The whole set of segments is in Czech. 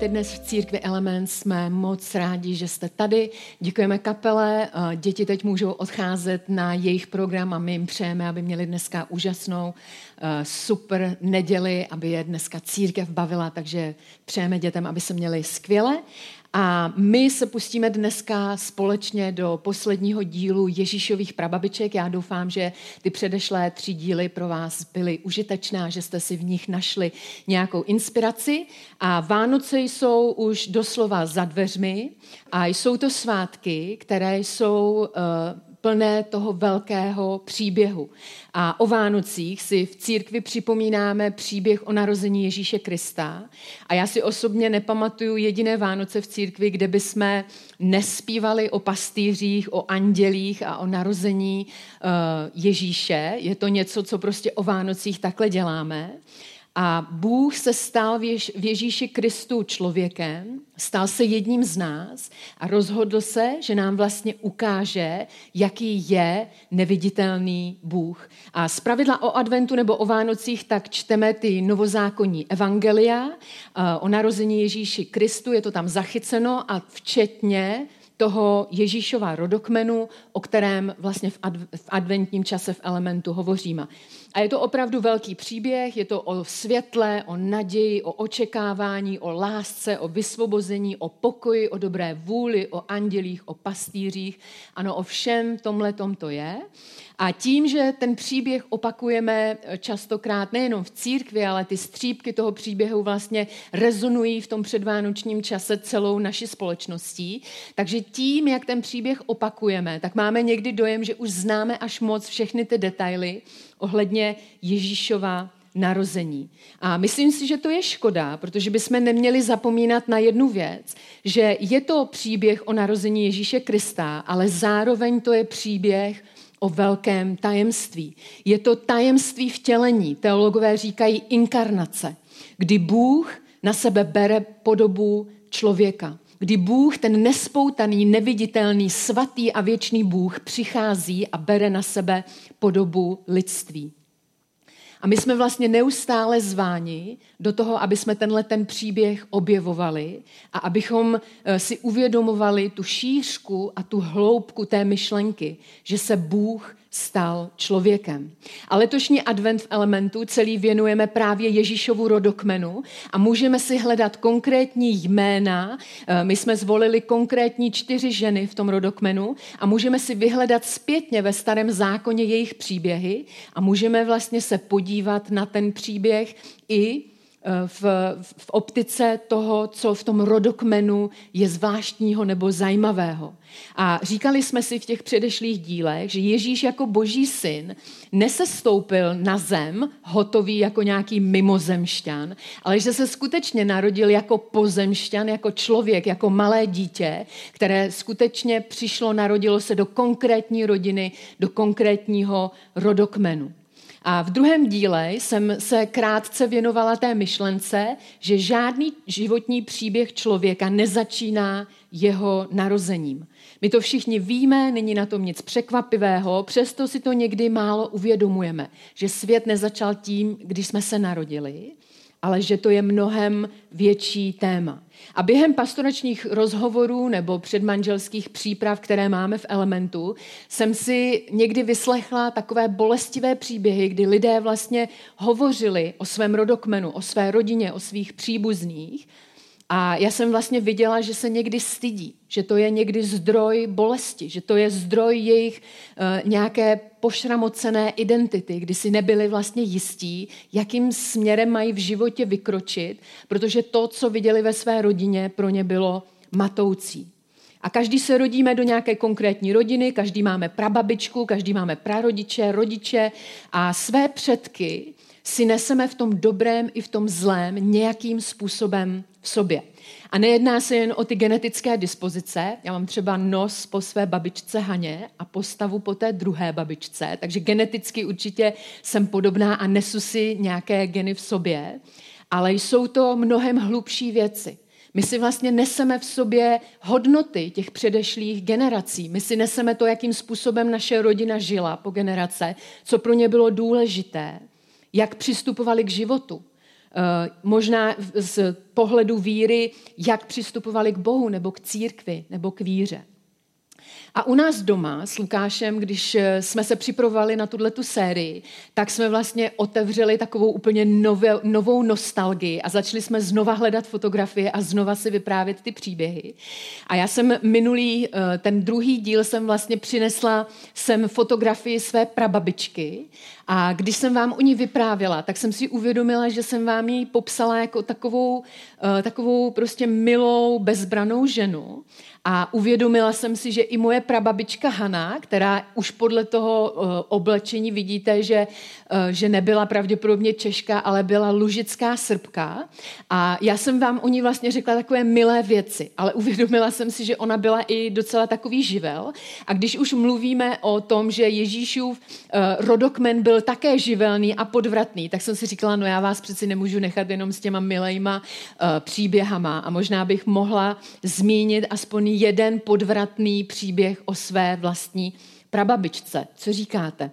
Vítejte dnes v církvi Element. Jsme moc rádi, že jste tady. Děkujeme kapele. Děti teď můžou odcházet na jejich program a my jim přejeme, aby měli dneska úžasnou eh, super neděli, aby je dneska církev bavila, takže přejeme dětem, aby se měli skvěle. A my se pustíme dneska společně do posledního dílu Ježíšových prababiček. Já doufám, že ty předešlé tři díly pro vás byly užitečné, že jste si v nich našli nějakou inspiraci. A Vánoce jsou už doslova za dveřmi a jsou to svátky, které jsou uh, plné toho velkého příběhu. A o Vánocích si v církvi připomínáme příběh o narození Ježíše Krista. A já si osobně nepamatuju jediné Vánoce v církvi, kde by jsme nespívali o pastýřích, o andělích a o narození uh, Ježíše. Je to něco, co prostě o Vánocích takhle děláme. A Bůh se stal v Ježíši Kristu člověkem, stal se jedním z nás a rozhodl se, že nám vlastně ukáže, jaký je neviditelný Bůh. A z pravidla o adventu nebo o Vánocích tak čteme ty novozákonní evangelia eh, o narození Ježíši Kristu, je to tam zachyceno a včetně toho Ježíšova rodokmenu, o kterém vlastně v, adventním čase v elementu hovoříme. A je to opravdu velký příběh, je to o světle, o naději, o očekávání, o lásce, o vysvobození, o pokoji, o dobré vůli, o andělích, o pastýřích. Ano, o všem tomhle to je. A tím, že ten příběh opakujeme častokrát nejenom v církvi, ale ty střípky toho příběhu vlastně rezonují v tom předvánočním čase celou naši společností. Takže tím, jak ten příběh opakujeme, tak máme někdy dojem, že už známe až moc všechny ty detaily ohledně Ježíšova narození. A myslím si, že to je škoda, protože bychom neměli zapomínat na jednu věc, že je to příběh o narození Ježíše Krista, ale zároveň to je příběh o velkém tajemství. Je to tajemství vtělení. Teologové říkají inkarnace, kdy Bůh na sebe bere podobu člověka. Kdy Bůh, ten nespoutaný, neviditelný, svatý a věčný Bůh, přichází a bere na sebe podobu lidství. A my jsme vlastně neustále zváni do toho, aby jsme tenhle ten příběh objevovali a abychom eh, si uvědomovali tu šířku a tu hloubku té myšlenky, že se Bůh stal člověkem. A letošní advent v elementu celý věnujeme právě Ježíšovu rodokmenu a můžeme si hledat konkrétní jména. Eh, my jsme zvolili konkrétní čtyři ženy v tom rodokmenu a můžeme si vyhledat zpětně ve starém zákoně jejich příběhy a můžeme vlastně se podívat na ten příběh i v, v optice toho, co v tom rodokmenu je zvláštního nebo zajímavého. A říkali jsme si v těch předešlých dílech, že Ježíš jako boží syn nesestoupil na zem, hotový jako nějaký mimozemšťan, ale že se skutečně narodil jako pozemšťan, jako člověk, jako malé dítě, které skutečně přišlo, narodilo se do konkrétní rodiny, do konkrétního rodokmenu. A v druhém díle jsem se krátce věnovala té myšlence, že žádný životní příběh člověka nezačíná jeho narozením. My to všichni víme, není na tom nic překvapivého, přesto si to někdy málo uvědomujeme, že svět nezačal tím, když jsme se narodili, ale že to je mnohem větší téma. A během pastoračních rozhovorů nebo předmanželských příprav, které máme v Elementu, jsem si někdy vyslechla takové bolestivé příběhy, kdy lidé vlastně hovořili o svém rodokmenu, o své rodině, o svých příbuzných a já jsem vlastně viděla, že se někdy stydí, že to je někdy zdroj bolesti, že to je zdroj jejich uh, nějaké pošramocené identity, kdy si nebyli vlastně jistí, jakým směrem mají v životě vykročit, protože to, co viděli ve své rodině, pro ně bylo matoucí. A každý se rodíme do nějaké konkrétní rodiny, každý máme prababičku, každý máme prarodiče, rodiče a své předky si neseme v tom dobrém i v tom zlém nějakým způsobem v sobě. A nejedná se jen o ty genetické dispozice. Já mám třeba nos po své babičce Haně a postavu po té druhé babičce, takže geneticky určitě jsem podobná a nesu si nějaké geny v sobě, ale jsou to mnohem hlubší věci. My si vlastně neseme v sobě hodnoty těch předešlých generací. My si neseme to, jakým způsobem naše rodina žila po generace, co pro ně bylo důležité, jak přistupovali k životu. Eh, možná z pohledu víry, jak přistupovali k Bohu nebo k církvi nebo k víře. A u nás doma s Lukášem, když eh, jsme se připravovali na tuhle tu sérii, tak jsme vlastně otevřeli takovou úplně nové, novou nostalgii a začali jsme znova hledat fotografie a znova si vyprávět ty příběhy. A já jsem minulý, eh, ten druhý díl jsem vlastně přinesla sem fotografii své prababičky a když jsem vám o ní vyprávěla, tak jsem si uvědomila, že jsem vám ji popsala jako takovou, eh, takovou prostě milou, bezbranou ženu. A uvědomila jsem si, že i moje prababička Hana, která už podle toho uh, oblečení vidíte, že, uh, že nebyla pravděpodobně Češka, ale byla lužická srbka. A já jsem vám o ní vlastně řekla takové milé věci, ale uvědomila jsem si, že ona byla i docela takový živel. A když už mluvíme o tom, že Ježíšův uh, rodokmen byl také živelný a podvratný, tak jsem si říkala, no já vás přeci nemůžu nechat jenom s těma milejma příběhama a možná bych mohla zmínit aspoň jeden podvratný příběh o své vlastní prababičce. Co říkáte?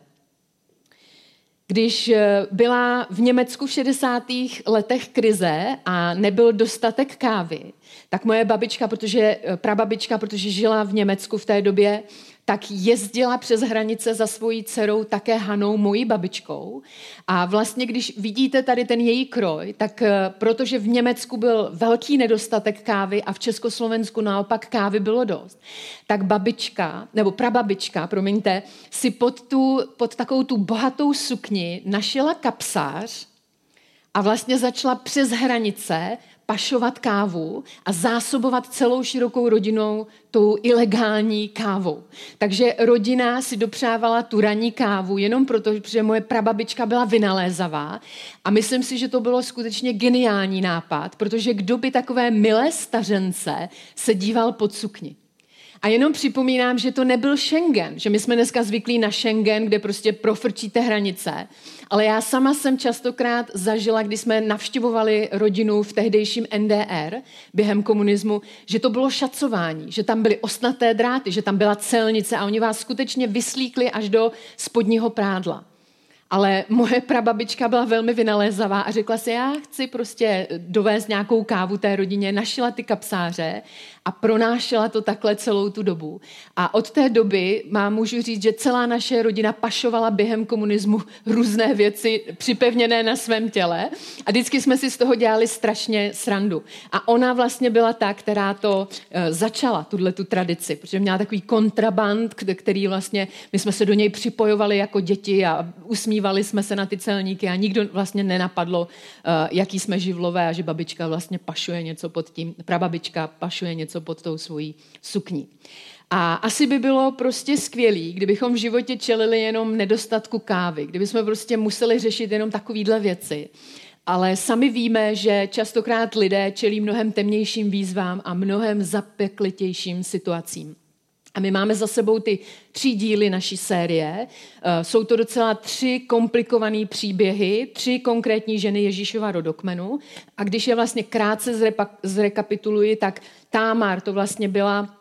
Když eh, byla v Německu v 60. letech krize a nebyl dostatek kávy, tak moje babička, protože, eh, prababička, protože žila v Německu v té době, tak jezdila přes hranice za svojí dcerou také Hanou, mojí babičkou. A vlastně, když vidíte tady ten její kroj, tak eh, protože v Německu byl velký nedostatek kávy a v Československu naopak kávy bylo dost, tak babička, nebo prababička, promiňte, si pod, tu, pod takovou tu bohatou sukni našila kapsář a vlastně začala přes hranice pašovat kávu a zásobovat celou širokou rodinou tou ilegální kávou. Takže rodina si dopřávala tu ranní kávu jenom proto, že moje prababička byla vynalézavá a myslím si, že to bylo skutečně geniální nápad, protože kdo by takové milé stařence se díval pod sukni. A jenom připomínám, že to nebyl Schengen, že my jsme dneska zvyklí na Schengen, kde prostě profrčíte hranice, ale já sama jsem častokrát zažila, když jsme navštěvovali rodinu v tehdejším NDR během komunismu, že to bylo šacování, že tam byly osnaté dráty, že tam byla celnice a oni vás skutečně vyslíkli až do spodního prádla. Ale moje prababička byla velmi vynalézavá a řekla si, já chci prostě dovést nějakou kávu té rodině, našila ty kapsáře a pronášela to takhle celou tu dobu. A od té doby mám můžu říct, že celá naše rodina pašovala během komunismu různé věci připevněné na svém těle a vždycky jsme si z toho dělali strašně srandu. A ona vlastně byla ta, která to uh, začala, tuhle tu tradici, protože měla takový kontraband, který vlastně, my jsme se do něj připojovali jako děti a usmívali jsme se na ty celníky a nikdo vlastně nenapadlo, uh, jaký jsme živlové a že babička vlastně pašuje něco pod tím, prababička pašuje něco něco pod tou svojí sukní. A asi by bylo prostě skvělý, kdybychom v životě čelili jenom nedostatku kávy, kdybychom prostě museli řešit jenom takovýhle věci. Ale sami víme, že častokrát lidé čelí mnohem temnějším výzvám a mnohem zapeklitějším situacím. A my máme za sebou ty tři díly naší série. Eh, jsou to docela tři komplikované příběhy, tři konkrétní ženy Ježíšova rodokmenu. A když je vlastně krátce zrekapituluji, tak Támar to vlastně byla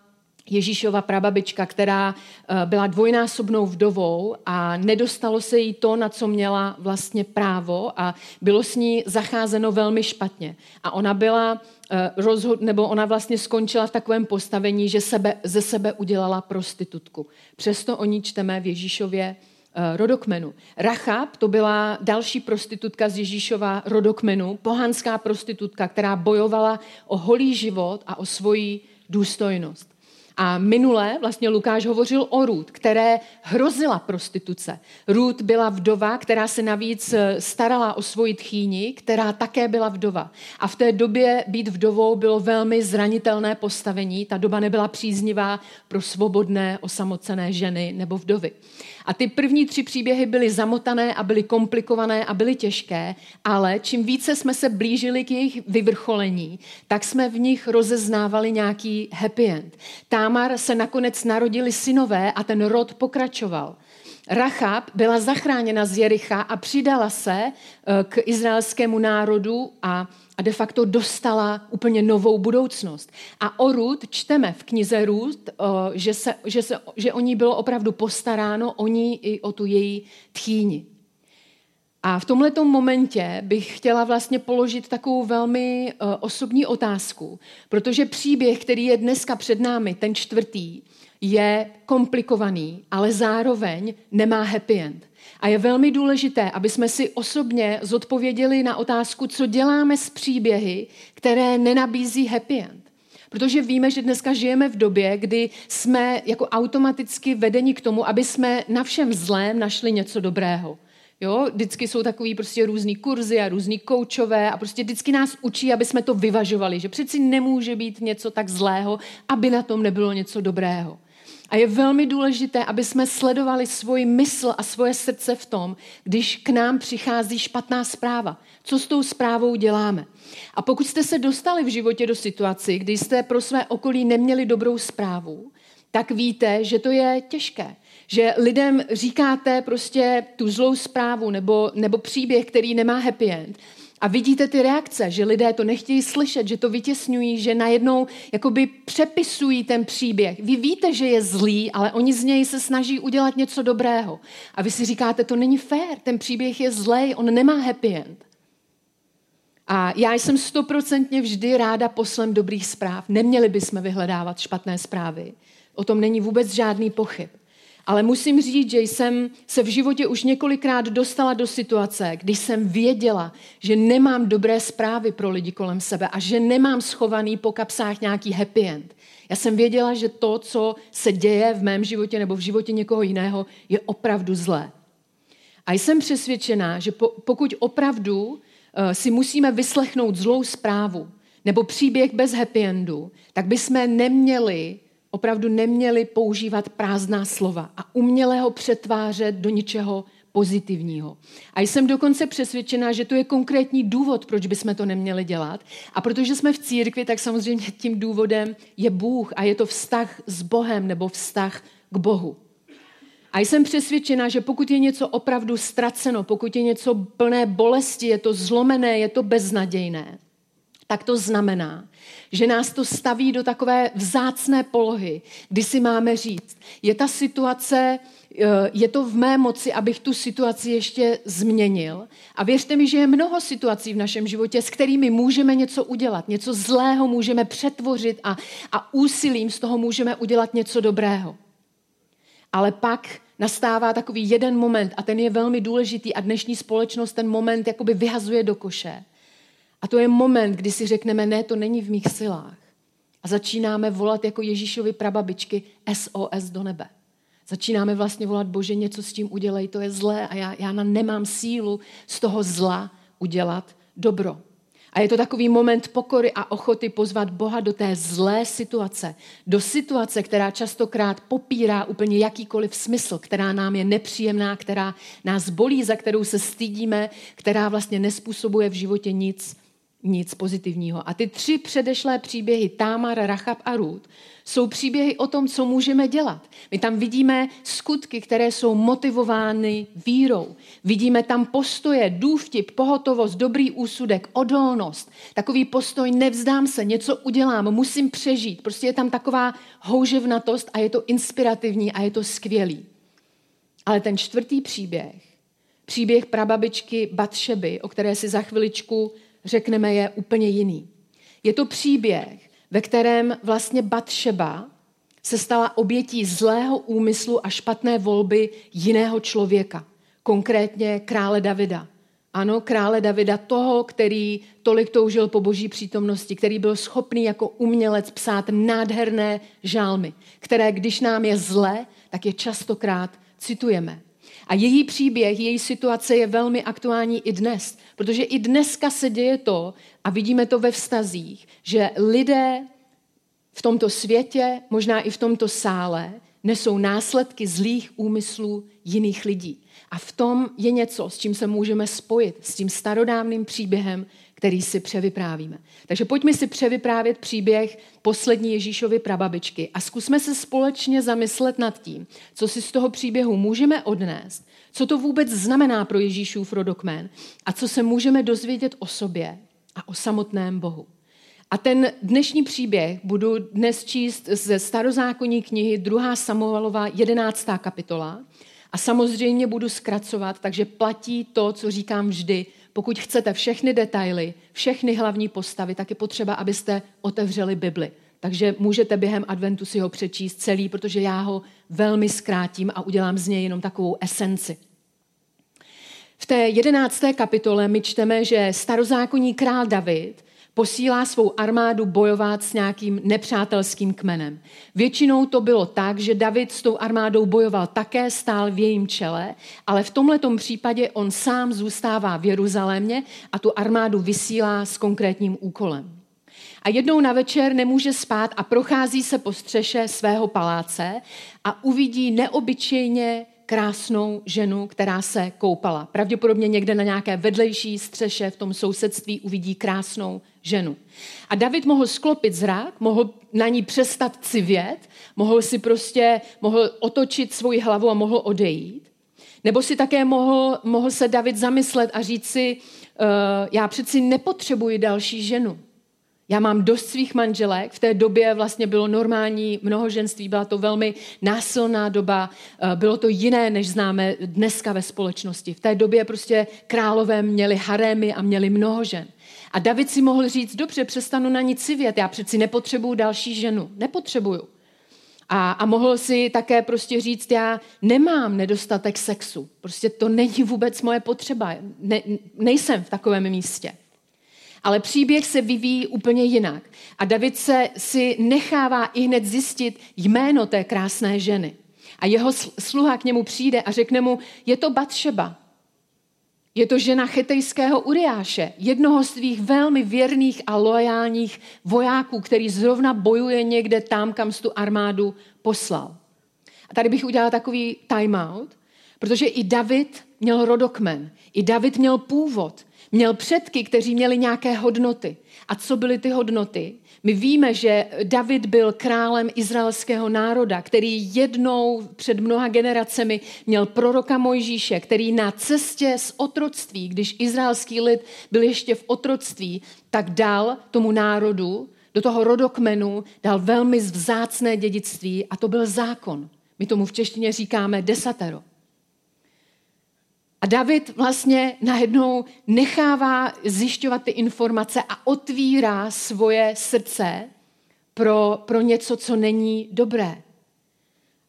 Ježíšova prababička, která eh, byla dvojnásobnou vdovou a nedostalo se jí to, na co měla vlastně právo a bylo s ní zacházeno velmi špatně. A ona byla eh, rozhod, nebo ona vlastně skončila v takovém postavení, že sebe, ze sebe udělala prostitutku. Přesto o ní čteme v Ježíšově eh, rodokmenu. Rachab to byla další prostitutka z Ježíšova rodokmenu, pohanská prostitutka, která bojovala o holý život a o svoji důstojnost. A minule vlastně Lukáš hovořil o Růd, které hrozila prostituce. Růd byla vdova, která se navíc eh, starala o svoji tchýni, která také byla vdova. A v té době být vdovou bylo velmi zranitelné postavení. Ta doba nebyla příznivá pro svobodné, osamocené ženy nebo vdovy. A ty první tři příběhy byly zamotané a byly komplikované a byly těžké, ale čím více jsme se blížili k jejich vyvrcholení, tak jsme v nich rozeznávali nějaký happy end. Támar se nakonec narodili synové a ten rod pokračoval. Rachab byla zachráněna z Jericha a přidala se eh, k izraelskému národu a, a de facto dostala úplně novou budoucnost. A o Rud čteme v knize Rud, eh, že, se, že, se, že o ní bylo opravdu postaráno, o ní i o tu její tchýni. A v tomto momentě bych chtěla vlastně položit takovou velmi uh, osobní otázku, protože příběh, který je dneska před námi, ten čtvrtý, je komplikovaný, ale zároveň nemá happy end. A je velmi důležité, aby jsme si osobně zodpověděli na otázku, co děláme s příběhy, které nenabízí happy end. Protože víme, že dneska žijeme v době, kdy jsme jako automaticky vedeni k tomu, aby jsme na všem zlém našli něco dobrého. Jo, vždycky jsou takový prostě různý kurzy a různý koučové a prostě vždycky nás učí, aby jsme to vyvažovali, že přeci nemůže být něco tak zlého, aby na tom nebylo něco dobrého. A je velmi důležité, aby jsme sledovali svůj mysl a svoje srdce v tom, když k nám přichází špatná zpráva. Co s tou zprávou děláme? A pokud jste se dostali v životě do situaci, kdy jste pro své okolí neměli dobrou zprávu, tak víte, že to je těžké. Že lidem říkáte prostě tu zlou zprávu nebo, nebo příběh, který nemá happy end. A vidíte ty reakce, že lidé to nechtějí slyšet, že to vytěsňují, že najednou jakoby přepisují ten příběh. Vy víte, že je zlý, ale oni z něj se snaží udělat něco dobrého. A vy si říkáte, to není fér, ten příběh je zlej, on nemá happy end. A já jsem stoprocentně vždy ráda poslem dobrých zpráv. Neměli bychom vyhledávat špatné zprávy. O tom není vůbec žádný pochyb. Ale musím říct, že jsem se v životě už několikrát dostala do situace, kdy jsem věděla, že nemám dobré zprávy pro lidi kolem sebe a že nemám schovaný po kapsách nějaký happy end. Já jsem věděla, že to, co se děje v mém životě nebo v životě někoho jiného, je opravdu zlé. A jsem přesvědčená, že pokud opravdu eh, si musíme vyslechnout zlou zprávu nebo příběh bez happy endu, tak bychom neměli opravdu neměli používat prázdná slova a uměle ho přetvářet do něčeho pozitivního. A jsem dokonce přesvědčená, že to je konkrétní důvod, proč bychom to neměli dělat. A protože jsme v církvi, tak samozřejmě tím důvodem je Bůh a je to vztah s Bohem nebo vztah k Bohu. A jsem přesvědčená, že pokud je něco opravdu ztraceno, pokud je něco plné bolesti, je to zlomené, je to beznadějné, tak to znamená, že nás to staví do takové vzácné polohy, kdy si máme říct, je ta situace, eh, je to v mé moci, abych tu situaci ještě změnil. A věřte mi, že je mnoho situací v našem životě, s kterými můžeme něco udělat, něco zlého můžeme přetvořit a, a úsilím z toho můžeme udělat něco dobrého. Ale pak nastává takový jeden moment a ten je velmi důležitý a dnešní společnost ten moment jakoby vyhazuje do koše a to je moment, kdy si řekneme, ne, to není v mých silách. A začínáme volat jako Ježíšovi prababičky SOS do nebe. Začínáme vlastně volat, bože, něco s tím udělej, to je zlé a já, já nemám sílu z toho zla udělat dobro. A je to takový moment pokory a ochoty pozvat Boha do té zlé situace. Do situace, která častokrát popírá úplně jakýkoliv smysl, která nám je nepříjemná, která nás bolí, za kterou se stydíme, která vlastně nespůsobuje v životě nic nic pozitivního. A ty tři předešlé příběhy, Támar, Rachab a Rud, jsou příběhy o tom, co můžeme dělat. My tam vidíme skutky, které jsou motivovány vírou. Vidíme tam postoje, důvtip, pohotovost, dobrý úsudek, odolnost. Takový postoj, nevzdám se, něco udělám, musím přežít. Prostě je tam taková houževnatost a je to inspirativní a je to skvělý. Ale ten čtvrtý příběh, příběh prababičky Batšeby, o které si za chviličku řekneme, je úplně jiný. Je to příběh, ve kterém vlastně Batšeba se stala obětí zlého úmyslu a špatné volby jiného člověka, konkrétně krále Davida. Ano, krále Davida, toho, který tolik toužil po boží přítomnosti, který byl schopný jako umělec psát nádherné žálmy, které, když nám je zle, tak je častokrát citujeme. A její příběh, její situace je velmi aktuální i dnes, protože i dneska se děje to, a vidíme to ve vztazích, že lidé v tomto světě, možná i v tomto sále, nesou následky zlých úmyslů jiných lidí. A v tom je něco, s čím se můžeme spojit, s tím starodávným příběhem, který si převyprávíme. Takže pojďme si převyprávět příběh poslední Ježíšovy prababičky a zkusme se společně zamyslet nad tím, co si z toho příběhu můžeme odnést, co to vůbec znamená pro Ježíšův rodokmen a co se můžeme dozvědět o sobě a o samotném Bohu. A ten dnešní příběh budu dnes číst ze starozákonní knihy 2. Samuelova 11. kapitola. A samozřejmě budu zkracovat, takže platí to, co říkám vždy. Pokud chcete všechny detaily, všechny hlavní postavy, tak je potřeba, abyste otevřeli Bibli. Takže můžete během adventu si ho přečíst celý, protože já ho velmi zkrátím a udělám z něj jenom takovou esenci. V té jedenácté kapitole my čteme, že starozákonní král David posílá svou armádu bojovat s nějakým nepřátelským kmenem. Většinou to bylo tak, že David s tou armádou bojoval také, stál v jejím čele, ale v tomto případě on sám zůstává v Jeruzalémě a tu armádu vysílá s konkrétním úkolem. A jednou na večer nemůže spát a prochází se po střeše svého paláce a uvidí neobyčejně krásnou ženu, která se koupala. Pravděpodobně někde na nějaké vedlejší střeše v tom sousedství uvidí krásnou ženu. A David mohl sklopit zrak, mohl na ní přestat civět, mohl si prostě, mohl otočit svoji hlavu a mohl odejít. Nebo si také mohl, mohl se David zamyslet a říct si, uh, já přeci nepotřebuji další ženu. Já mám dost svých manželek, v té době vlastně bylo normální mnohoženství, byla to velmi násilná doba, eh, bylo to jiné, než známe dneska ve společnosti. V té době prostě králové měli harémy a měli mnoho žen. A David si mohl říct, dobře, přestanu na nic civět, já přeci nepotřebuju další ženu, nepotřebuju. A, a mohl si také prostě říct, já nemám nedostatek sexu, prostě to není vůbec moje potřeba, ne, nejsem v takovém místě. Ale příběh se vyvíjí úplně jinak. A David se si nechává i hned zjistit jméno té krásné ženy. A jeho sluha k němu přijde a řekne mu, je to Batšeba. Je to žena chetejského Uriáše, jednoho z svých velmi věrných a loajálních vojáků, který zrovna bojuje někde tam, kam tu armádu poslal. A tady bych udělala takový timeout, protože i David měl rodokmen, i David měl původ, Měl předky, kteří měli nějaké hodnoty. A co byly ty hodnoty? My víme, že David byl králem izraelského národa, který jednou před mnoha generacemi měl proroka Mojžíše, který na cestě z otroctví, když izraelský lid byl ještě v otroctví, tak dal tomu národu, do toho rodokmenu, dal velmi vzácné dědictví a to byl zákon. My tomu v češtině říkáme desatero. A David vlastně najednou nechává zjišťovat ty informace a otvírá svoje srdce pro, pro něco, co není dobré.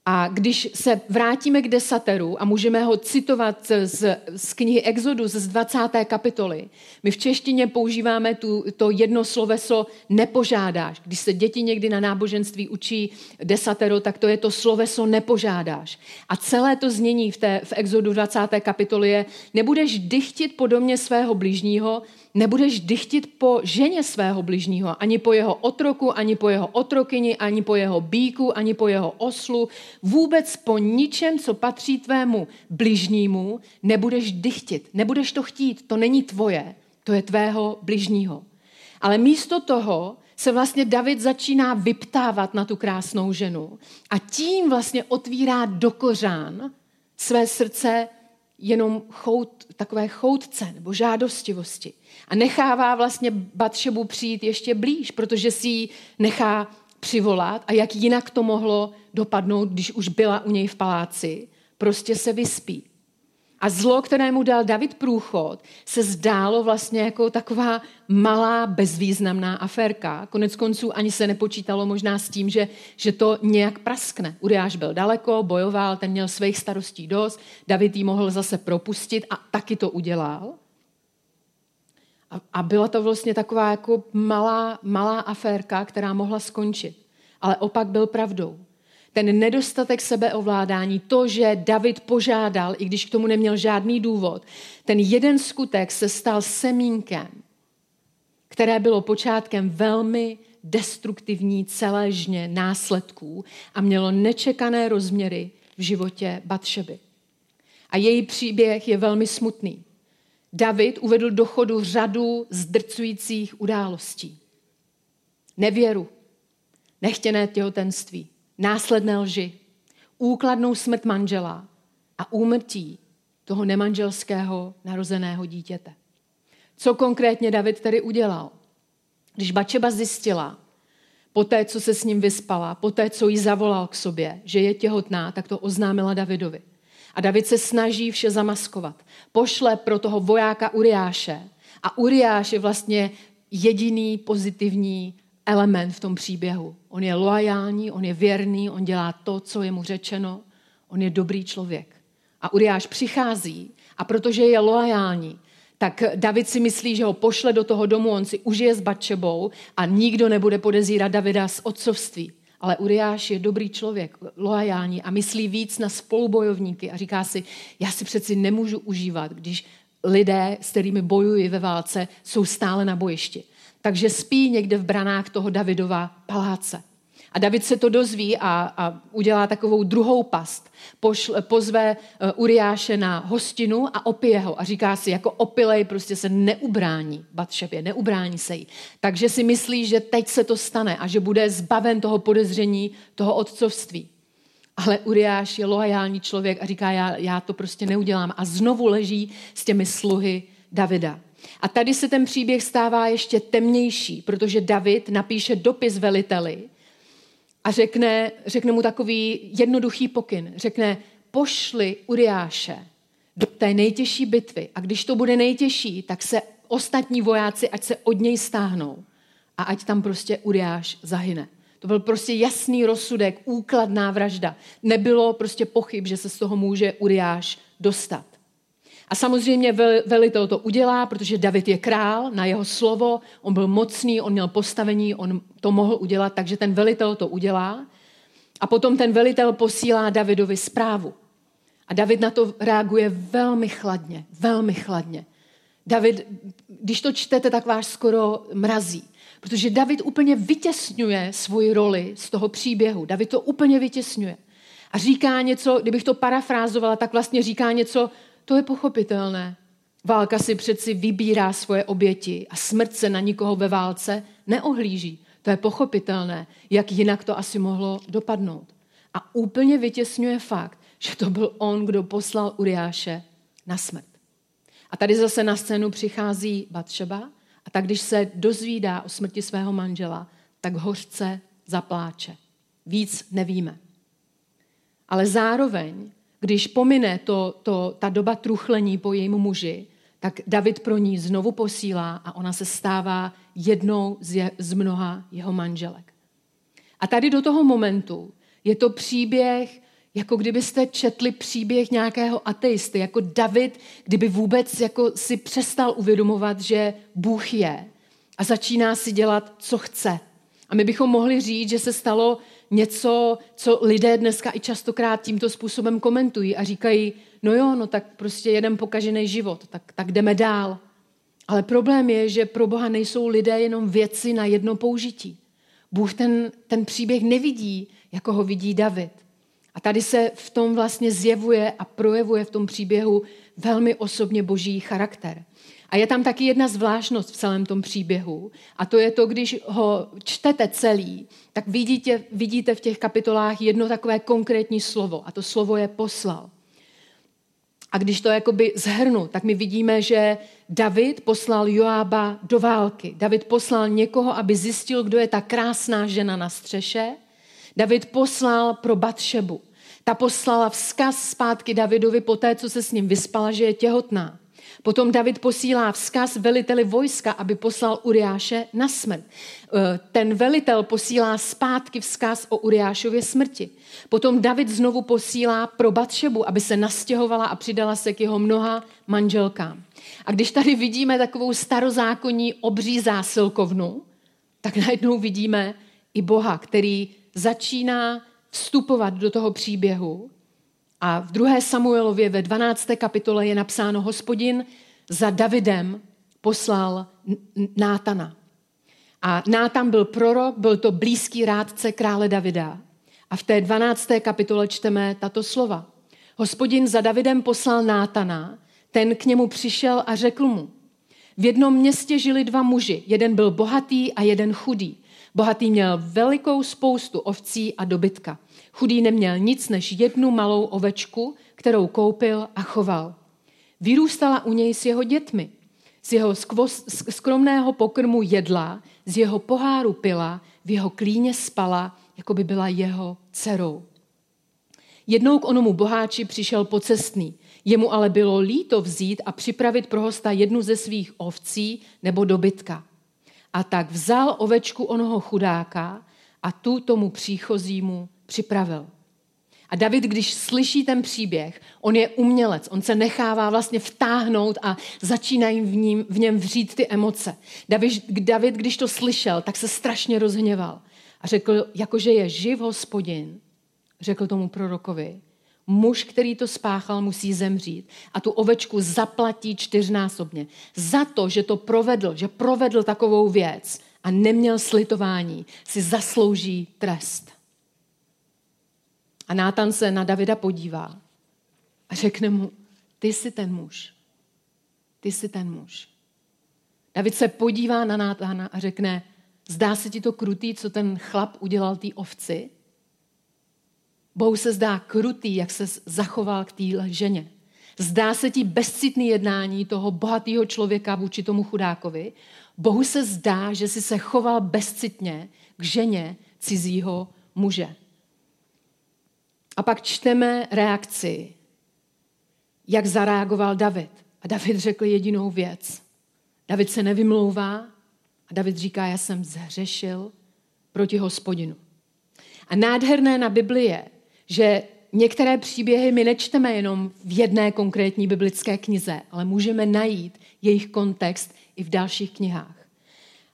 A když se vrátíme k desateru a můžeme ho citovat z, z knihy Exodus z 20. kapitoly, my v češtině používáme tu, to jedno sloveso nepožádáš. Když se děti někdy na náboženství učí desatero, tak to je to sloveso nepožádáš. A celé to znění v, té, v Exodu 20. kapitoly je nebudeš dychtit po domě svého blížního, nebudeš dychtit po ženě svého bližního, ani po jeho otroku, ani po jeho otrokyni, ani po jeho bíku, ani po jeho oslu, vůbec po ničem, co patří tvému bližnímu, nebudeš dychtit, nebudeš to chtít, to není tvoje, to je tvého bližního. Ale místo toho se vlastně David začíná vyptávat na tu krásnou ženu a tím vlastně otvírá do kořán své srdce jenom chout, takové choutce nebo žádostivosti. A nechává vlastně Batšebu přijít ještě blíž, protože si ji nechá přivolat a jak jinak to mohlo dopadnout, když už byla u něj v paláci, prostě se vyspí. A zlo, kterému dal David průchod, se zdálo vlastně jako taková malá, bezvýznamná aférka. Konec konců ani se nepočítalo možná s tím, že, že to nějak praskne. Uriáš byl daleko, bojoval, ten měl svých starostí dost, David jí mohl zase propustit a taky to udělal. A, a byla to vlastně taková jako malá, malá aférka, která mohla skončit. Ale opak byl pravdou. Ten nedostatek sebeovládání, to, že David požádal, i když k tomu neměl žádný důvod, ten jeden skutek se stal semínkem, které bylo počátkem velmi destruktivní celéžně následků a mělo nečekané rozměry v životě Batšeby. A její příběh je velmi smutný. David uvedl do chodu řadu zdrcujících událostí. Nevěru, nechtěné těhotenství, následné lži, úkladnou smrt manžela a úmrtí toho nemanželského narozeného dítěte. Co konkrétně David tedy udělal? Když Bačeba zjistila, po té, co se s ním vyspala, po té, co jí zavolal k sobě, že je těhotná, tak to oznámila Davidovi. A David se snaží vše zamaskovat. Pošle pro toho vojáka Uriáše. A Uriáš je vlastně jediný pozitivní element v tom příběhu. On je loajální, on je věrný, on dělá to, co je mu řečeno. On je dobrý člověk. A Uriáš přichází a protože je loajální, tak David si myslí, že ho pošle do toho domu, on si užije s Batšebou a nikdo nebude podezírat Davida z otcovství. Ale Uriáš je dobrý člověk, loajální a myslí víc na spolubojovníky a říká si, já si přeci nemůžu užívat, když lidé, s kterými bojuji ve válce, jsou stále na bojišti. Takže spí někde v branách toho Davidova paláce. A David se to dozví a, a udělá takovou druhou past. Pošle, pozve uh, Uriáše na hostinu a opije ho. A říká si, jako opilej prostě se neubrání Batšebě, neubrání se jí. Takže si myslí, že teď se to stane a že bude zbaven toho podezření, toho otcovství. Ale Uriáš je loajální člověk a říká, já, já to prostě neudělám. A znovu leží s těmi sluhy Davida. A tady se ten příběh stává ještě temnější, protože David napíše dopis veliteli, a řekne, řekne mu takový jednoduchý pokyn. Řekne, pošli Uriáše do té nejtěžší bitvy a když to bude nejtěžší, tak se ostatní vojáci, ať se od něj stáhnou a ať tam prostě Uriáš zahyne. To byl prostě jasný rozsudek, úkladná vražda. Nebylo prostě pochyb, že se z toho může Uriáš dostat. A samozřejmě velitel to udělá, protože David je král, na jeho slovo, on byl mocný, on měl postavení, on to mohl udělat, takže ten velitel to udělá. A potom ten velitel posílá Davidovi zprávu. A David na to reaguje velmi chladně, velmi chladně. David, když to čtete, tak váš skoro mrazí. Protože David úplně vytěsňuje svoji roli z toho příběhu. David to úplně vytěsňuje. A říká něco, kdybych to parafrázovala, tak vlastně říká něco, to je pochopitelné. Válka si přeci vybírá svoje oběti a smrt se na nikoho ve válce neohlíží. To je pochopitelné, jak jinak to asi mohlo dopadnout. A úplně vytěsňuje fakt, že to byl on, kdo poslal Uriáše na smrt. A tady zase na scénu přichází Batšeba a tak, když se dozvídá o smrti svého manžela, tak hořce zapláče. Víc nevíme. Ale zároveň když pomine to, to, ta doba truchlení po jejím muži, tak David pro ní znovu posílá a ona se stává jednou z, je, z mnoha jeho manželek. A tady do toho momentu je to příběh, jako kdybyste četli příběh nějakého ateisty, jako David, kdyby vůbec jako si přestal uvědomovat, že Bůh je a začíná si dělat, co chce. A my bychom mohli říct, že se stalo něco, co lidé dneska i častokrát tímto způsobem komentují a říkají, no jo, no tak prostě jeden pokažený život, tak, tak jdeme dál. Ale problém je, že pro Boha nejsou lidé jenom věci na jedno použití. Bůh ten, ten příběh nevidí, jako ho vidí David. A tady se v tom vlastně zjevuje a projevuje v tom příběhu velmi osobně boží charakter. A je tam taky jedna zvláštnost v celém tom příběhu. A to je to, když ho čtete celý, tak vidíte, vidíte v těch kapitolách jedno takové konkrétní slovo. A to slovo je poslal. A když to jakoby zhrnu, tak my vidíme, že David poslal Joába do války. David poslal někoho, aby zjistil, kdo je ta krásná žena na střeše. David poslal pro Batšebu. Ta poslala vzkaz zpátky Davidovi po té, co se s ním vyspala, že je těhotná. Potom David posílá vzkaz veliteli vojska, aby poslal Uriáše na smrt. Eh, ten velitel posílá zpátky vzkaz o Uriášově smrti. Potom David znovu posílá pro Batšebu, aby se nastěhovala a přidala se k jeho mnoha manželkám. A když tady vidíme takovou starozákonní obří zásilkovnu, tak najednou vidíme i Boha, který začíná vstupovat do toho příběhu. A v 2. Samuelově ve 12. kapitole je napsáno, hospodin za Davidem poslal Nátana. A Nátan byl prorok, byl to blízký rádce krále Davida. A v té 12. kapitole čteme tato slova. Hospodin za Davidem poslal Nátana, ten k němu přišel a řekl mu, v jednom městě žili dva muži, jeden byl bohatý a jeden chudý. Bohatý měl velikou spoustu ovcí a dobytka. Chudý neměl nic než jednu malou ovečku, kterou koupil a choval. Vyrůstala u něj s jeho dětmi. Z jeho skromného pokrmu jedla, z jeho poháru pila, v jeho klíně spala, jako by byla jeho dcerou. Jednou k onomu boháči přišel pocestný. Jemu ale bylo líto vzít a připravit pro hosta jednu ze svých ovcí nebo dobytka. A tak vzal ovečku onoho chudáka a tu tomu příchozímu připravil. A David, když slyší ten příběh, on je umělec, on se nechává vlastně vtáhnout a začínají v, ním, v něm vřít ty emoce. David, David, když to slyšel, tak se strašně rozhněval a řekl, jakože je živ hospodin, řekl tomu prorokovi, muž, který to spáchal, musí zemřít a tu ovečku zaplatí čtyřnásobně. Za to, že to provedl, že provedl takovou věc a neměl slitování, si zaslouží trest. A Nátan se na Davida podívá a řekne mu, ty jsi ten muž. Ty jsi ten muž. David se podívá na Nátana a řekne, zdá se ti to krutý, co ten chlap udělal té ovci? Bohu se zdá krutý, jak se zachoval k té ženě. Zdá se ti bezcitný jednání toho bohatého člověka vůči tomu chudákovi. Bohu se zdá, že si se choval bezcitně k ženě cizího muže. A pak čteme reakci, jak zareagoval David. A David řekl jedinou věc. David se nevymlouvá a David říká, já jsem zhřešil proti hospodinu. A nádherné na Bibli je, že některé příběhy my nečteme jenom v jedné konkrétní biblické knize, ale můžeme najít jejich kontext i v dalších knihách.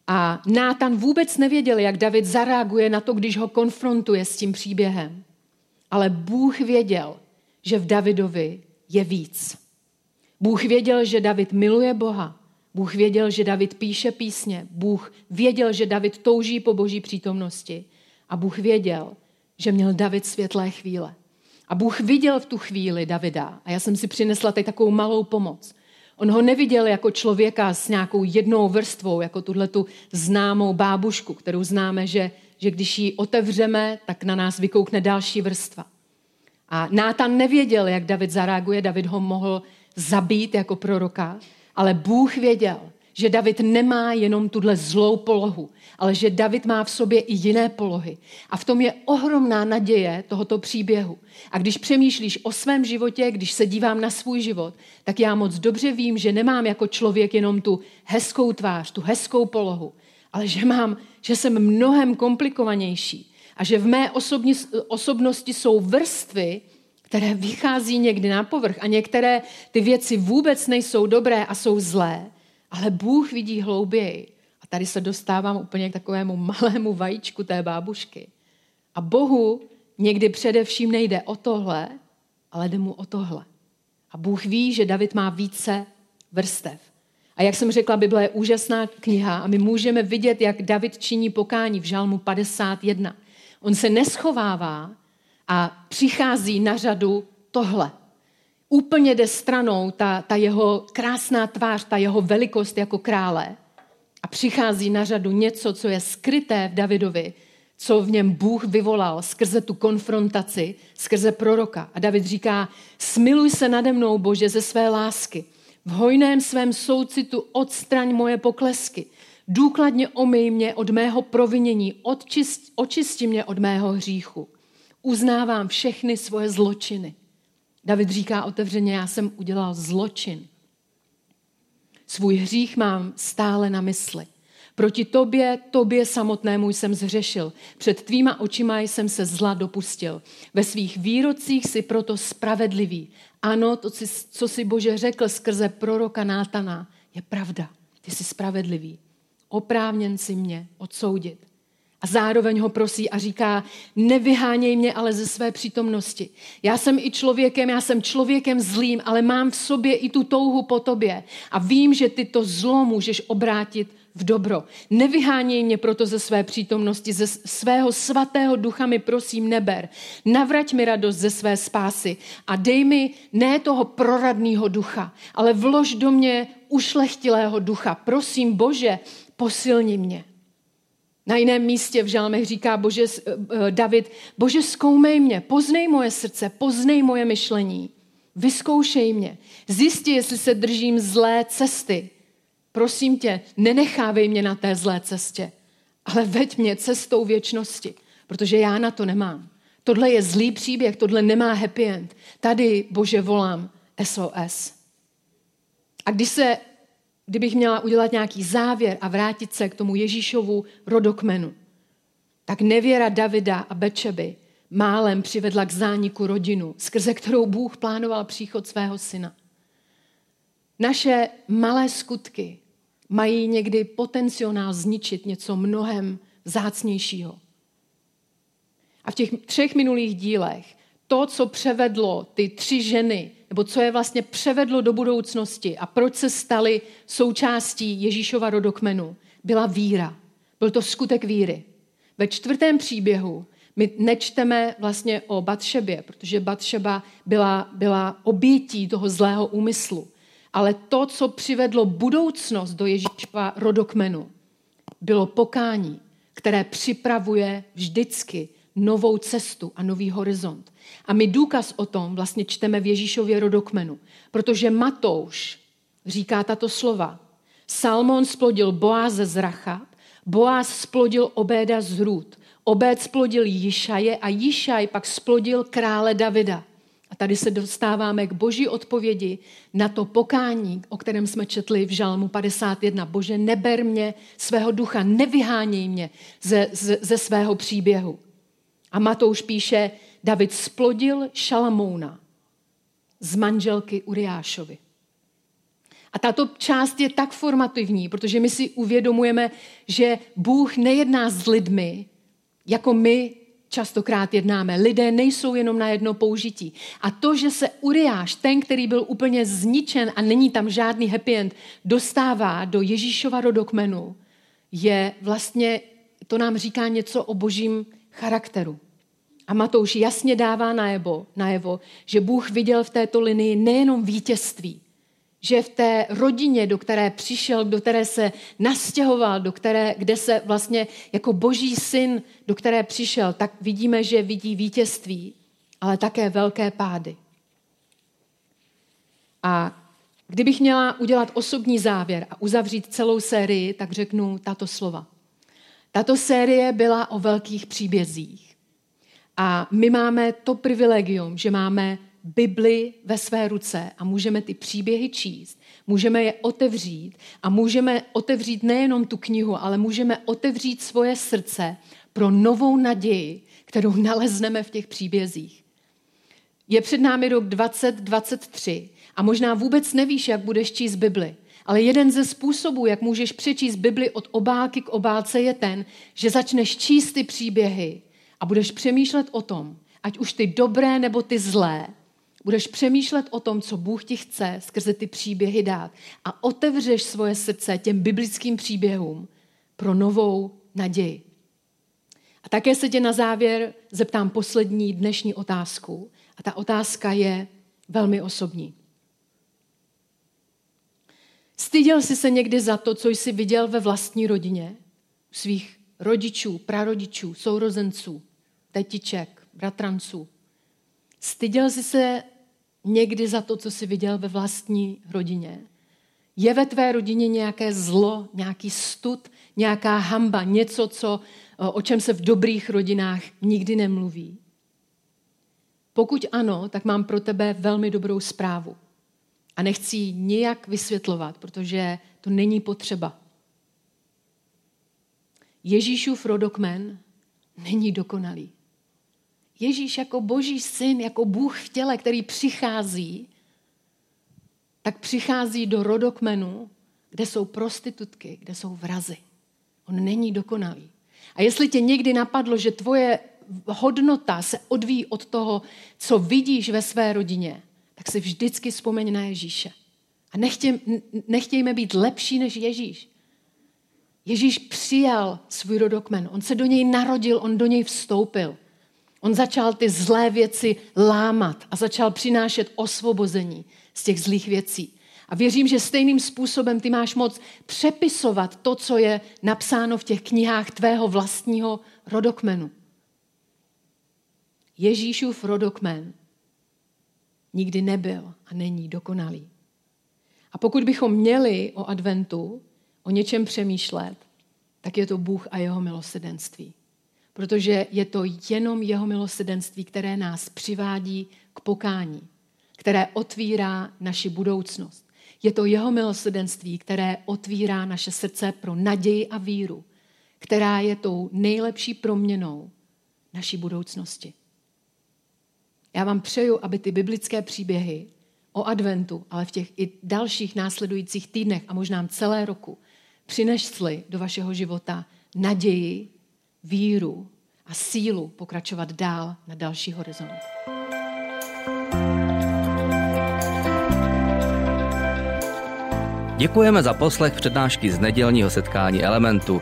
A Nátan vůbec nevěděl, jak David zareaguje na to, když ho konfrontuje s tím příběhem. Ale Bůh věděl, že v Davidovi je víc. Bůh věděl, že David miluje Boha. Bůh věděl, že David píše písně. Bůh věděl, že David touží po boží přítomnosti. A Bůh věděl, že měl David světlé chvíle. A Bůh viděl v tu chvíli Davida. A já jsem si přinesla tady takovou malou pomoc. On ho neviděl jako člověka s nějakou jednou vrstvou, jako tuhle tu známou bábušku, kterou známe, že že když ji otevřeme, tak na nás vykoukne další vrstva. A Nátan nevěděl, jak David zareaguje, David ho mohl zabít jako proroka, ale Bůh věděl, že David nemá jenom tuhle zlou polohu, ale že David má v sobě i jiné polohy. A v tom je ohromná naděje tohoto příběhu. A když přemýšlíš o svém životě, když se dívám na svůj život, tak já moc dobře vím, že nemám jako člověk jenom tu hezkou tvář, tu hezkou polohu, ale že mám, že jsem mnohem komplikovanější a že v mé osobni, osobnosti jsou vrstvy, které vychází někdy na povrch a některé ty věci vůbec nejsou dobré a jsou zlé, ale Bůh vidí hlouběji. A tady se dostávám úplně k takovému malému vajíčku té bábušky. A Bohu někdy především nejde o tohle, ale jde mu o tohle. A Bůh ví, že David má více vrstev. A jak jsem řekla, Bible je úžasná kniha a my můžeme vidět, jak David činí pokání v žalmu 51. On se neschovává a přichází na řadu tohle. Úplně jde stranou ta, ta jeho krásná tvář, ta jeho velikost jako krále a přichází na řadu něco, co je skryté v Davidovi, co v něm Bůh vyvolal skrze tu konfrontaci, skrze proroka. A David říká, smiluj se nade mnou, Bože, ze své lásky v hojném svém soucitu odstraň moje poklesky. Důkladně omyj mě od mého provinění, odčist, očisti mě od mého hříchu. Uznávám všechny svoje zločiny. David říká otevřeně, já jsem udělal zločin. Svůj hřích mám stále na mysli. Proti tobě, tobě samotnému jsem zřešil. Před tvýma očima jsem se zla dopustil. Ve svých výrocích si proto spravedlivý. Ano, to, co si Bože řekl skrze proroka Nátana, je pravda. Ty jsi spravedlivý. Oprávněn si mě odsoudit. A zároveň ho prosí a říká, nevyháněj mě ale ze své přítomnosti. Já jsem i člověkem, já jsem člověkem zlým, ale mám v sobě i tu touhu po tobě. A vím, že ty to zlo můžeš obrátit v dobro. Nevyháněj mě proto ze své přítomnosti, ze svého svatého ducha mi prosím neber. Navrať mi radost ze své spásy a dej mi ne toho proradného ducha, ale vlož do mě ušlechtilého ducha. Prosím Bože, posilni mě. Na jiném místě v žalmech říká Bože, eh, David, Bože, zkoumej mě, poznej moje srdce, poznej moje myšlení, vyzkoušej mě, zjisti, jestli se držím zlé cesty. Prosím tě, nenechávej mě na té zlé cestě, ale veď mě cestou věčnosti, protože já na to nemám. Tohle je zlý příběh, tohle nemá happy end. Tady, Bože, volám SOS. A když se kdybych měla udělat nějaký závěr a vrátit se k tomu Ježíšovu rodokmenu, tak nevěra Davida a Bečeby málem přivedla k zániku rodinu, skrze kterou Bůh plánoval příchod svého syna. Naše malé skutky mají někdy potenciál zničit něco mnohem zácnějšího. A v těch třech minulých dílech to, co převedlo ty tři ženy nebo co je vlastně převedlo do budoucnosti a proč se stali součástí Ježíšova rodokmenu, byla víra. Byl to skutek víry. Ve čtvrtém příběhu my nečteme vlastně o Batšebě, protože Batšeba byla, byla obětí toho zlého úmyslu. Ale to, co přivedlo budoucnost do Ježíšova rodokmenu, bylo pokání, které připravuje vždycky novou cestu a nový horizont. A my důkaz o tom vlastně čteme v Ježíšově rodokmenu, protože Matouš říká tato slova. Salmon splodil Boáze z Rachab, Boaz splodil Obéda z Hrůd, Obéd splodil Jišaje a Jišaj pak splodil krále Davida. A tady se dostáváme k boží odpovědi na to pokání, o kterém jsme četli v Žalmu 51. Bože, neber mě svého ducha, nevyháněj mě ze, ze, ze svého příběhu. A Matouš píše, David splodil Šalamouna z manželky Uriášovi. A tato část je tak formativní, protože my si uvědomujeme, že Bůh nejedná s lidmi, jako my častokrát jednáme. Lidé nejsou jenom na jedno použití. A to, že se Uriáš, ten, který byl úplně zničen a není tam žádný happy end, dostává do Ježíšova rodokmenu, je vlastně, to nám říká něco o božím charakteru. A Matouš jasně dává najevo, najevo, že Bůh viděl v této linii nejenom vítězství, že v té rodině, do které přišel, do které se nastěhoval, do které, kde se vlastně jako boží syn, do které přišel, tak vidíme, že vidí vítězství, ale také velké pády. A kdybych měla udělat osobní závěr a uzavřít celou sérii, tak řeknu tato slova. Tato série byla o velkých příbězích. A my máme to privilegium, že máme Bibli ve své ruce a můžeme ty příběhy číst, můžeme je otevřít a můžeme otevřít nejenom tu knihu, ale můžeme otevřít svoje srdce pro novou naději, kterou nalezneme v těch příbězích. Je před námi rok 2023 a možná vůbec nevíš, jak budeš číst Bibli. Ale jeden ze způsobů, jak můžeš přečíst Bibli od obálky k obálce, je ten, že začneš číst ty příběhy a budeš přemýšlet o tom, ať už ty dobré nebo ty zlé, budeš přemýšlet o tom, co Bůh ti chce skrze ty příběhy dát a otevřeš svoje srdce těm biblickým příběhům pro novou naději. A také se tě na závěr zeptám poslední dnešní otázku. A ta otázka je velmi osobní. Styděl jsi se někdy za to, co jsi viděl ve vlastní rodině, svých rodičů, prarodičů, sourozenců, tetiček, bratranců. Styděl jsi se někdy za to, co jsi viděl ve vlastní rodině? Je ve tvé rodině nějaké zlo, nějaký stud, nějaká hamba, něco, co, o čem se v dobrých rodinách nikdy nemluví? Pokud ano, tak mám pro tebe velmi dobrou zprávu. A nechci ji nijak vysvětlovat, protože to není potřeba. Ježíšův rodokmen není dokonalý. Ježíš jako boží syn, jako Bůh v těle, který přichází, tak přichází do rodokmenu, kde jsou prostitutky, kde jsou vrazy. On není dokonalý. A jestli tě někdy napadlo, že tvoje hodnota se odvíjí od toho, co vidíš ve své rodině, tak si vždycky vzpomeň na Ježíše. A nechtě, nechtějme být lepší než Ježíš. Ježíš přijal svůj rodokmen, on se do něj narodil, on do něj vstoupil. On začal ty zlé věci lámat a začal přinášet osvobození z těch zlých věcí. A věřím, že stejným způsobem ty máš moc přepisovat to, co je napsáno v těch knihách tvého vlastního rodokmenu. Ježíšův rodokmen nikdy nebyl a není dokonalý. A pokud bychom měli o adventu o něčem přemýšlet, tak je to Bůh a jeho milosedenství. Protože je to jenom jeho milosedenství, které nás přivádí k pokání, které otvírá naši budoucnost. Je to jeho milosedenství, které otvírá naše srdce pro naději a víru, která je tou nejlepší proměnou naší budoucnosti. Já vám přeju, aby ty biblické příběhy o adventu, ale v těch i dalších následujících týdnech a možná celé roku přinesly do vašeho života naději, víru a sílu pokračovat dál na další horizont. Děkujeme za poslech přednášky z nedělního setkání Elementu.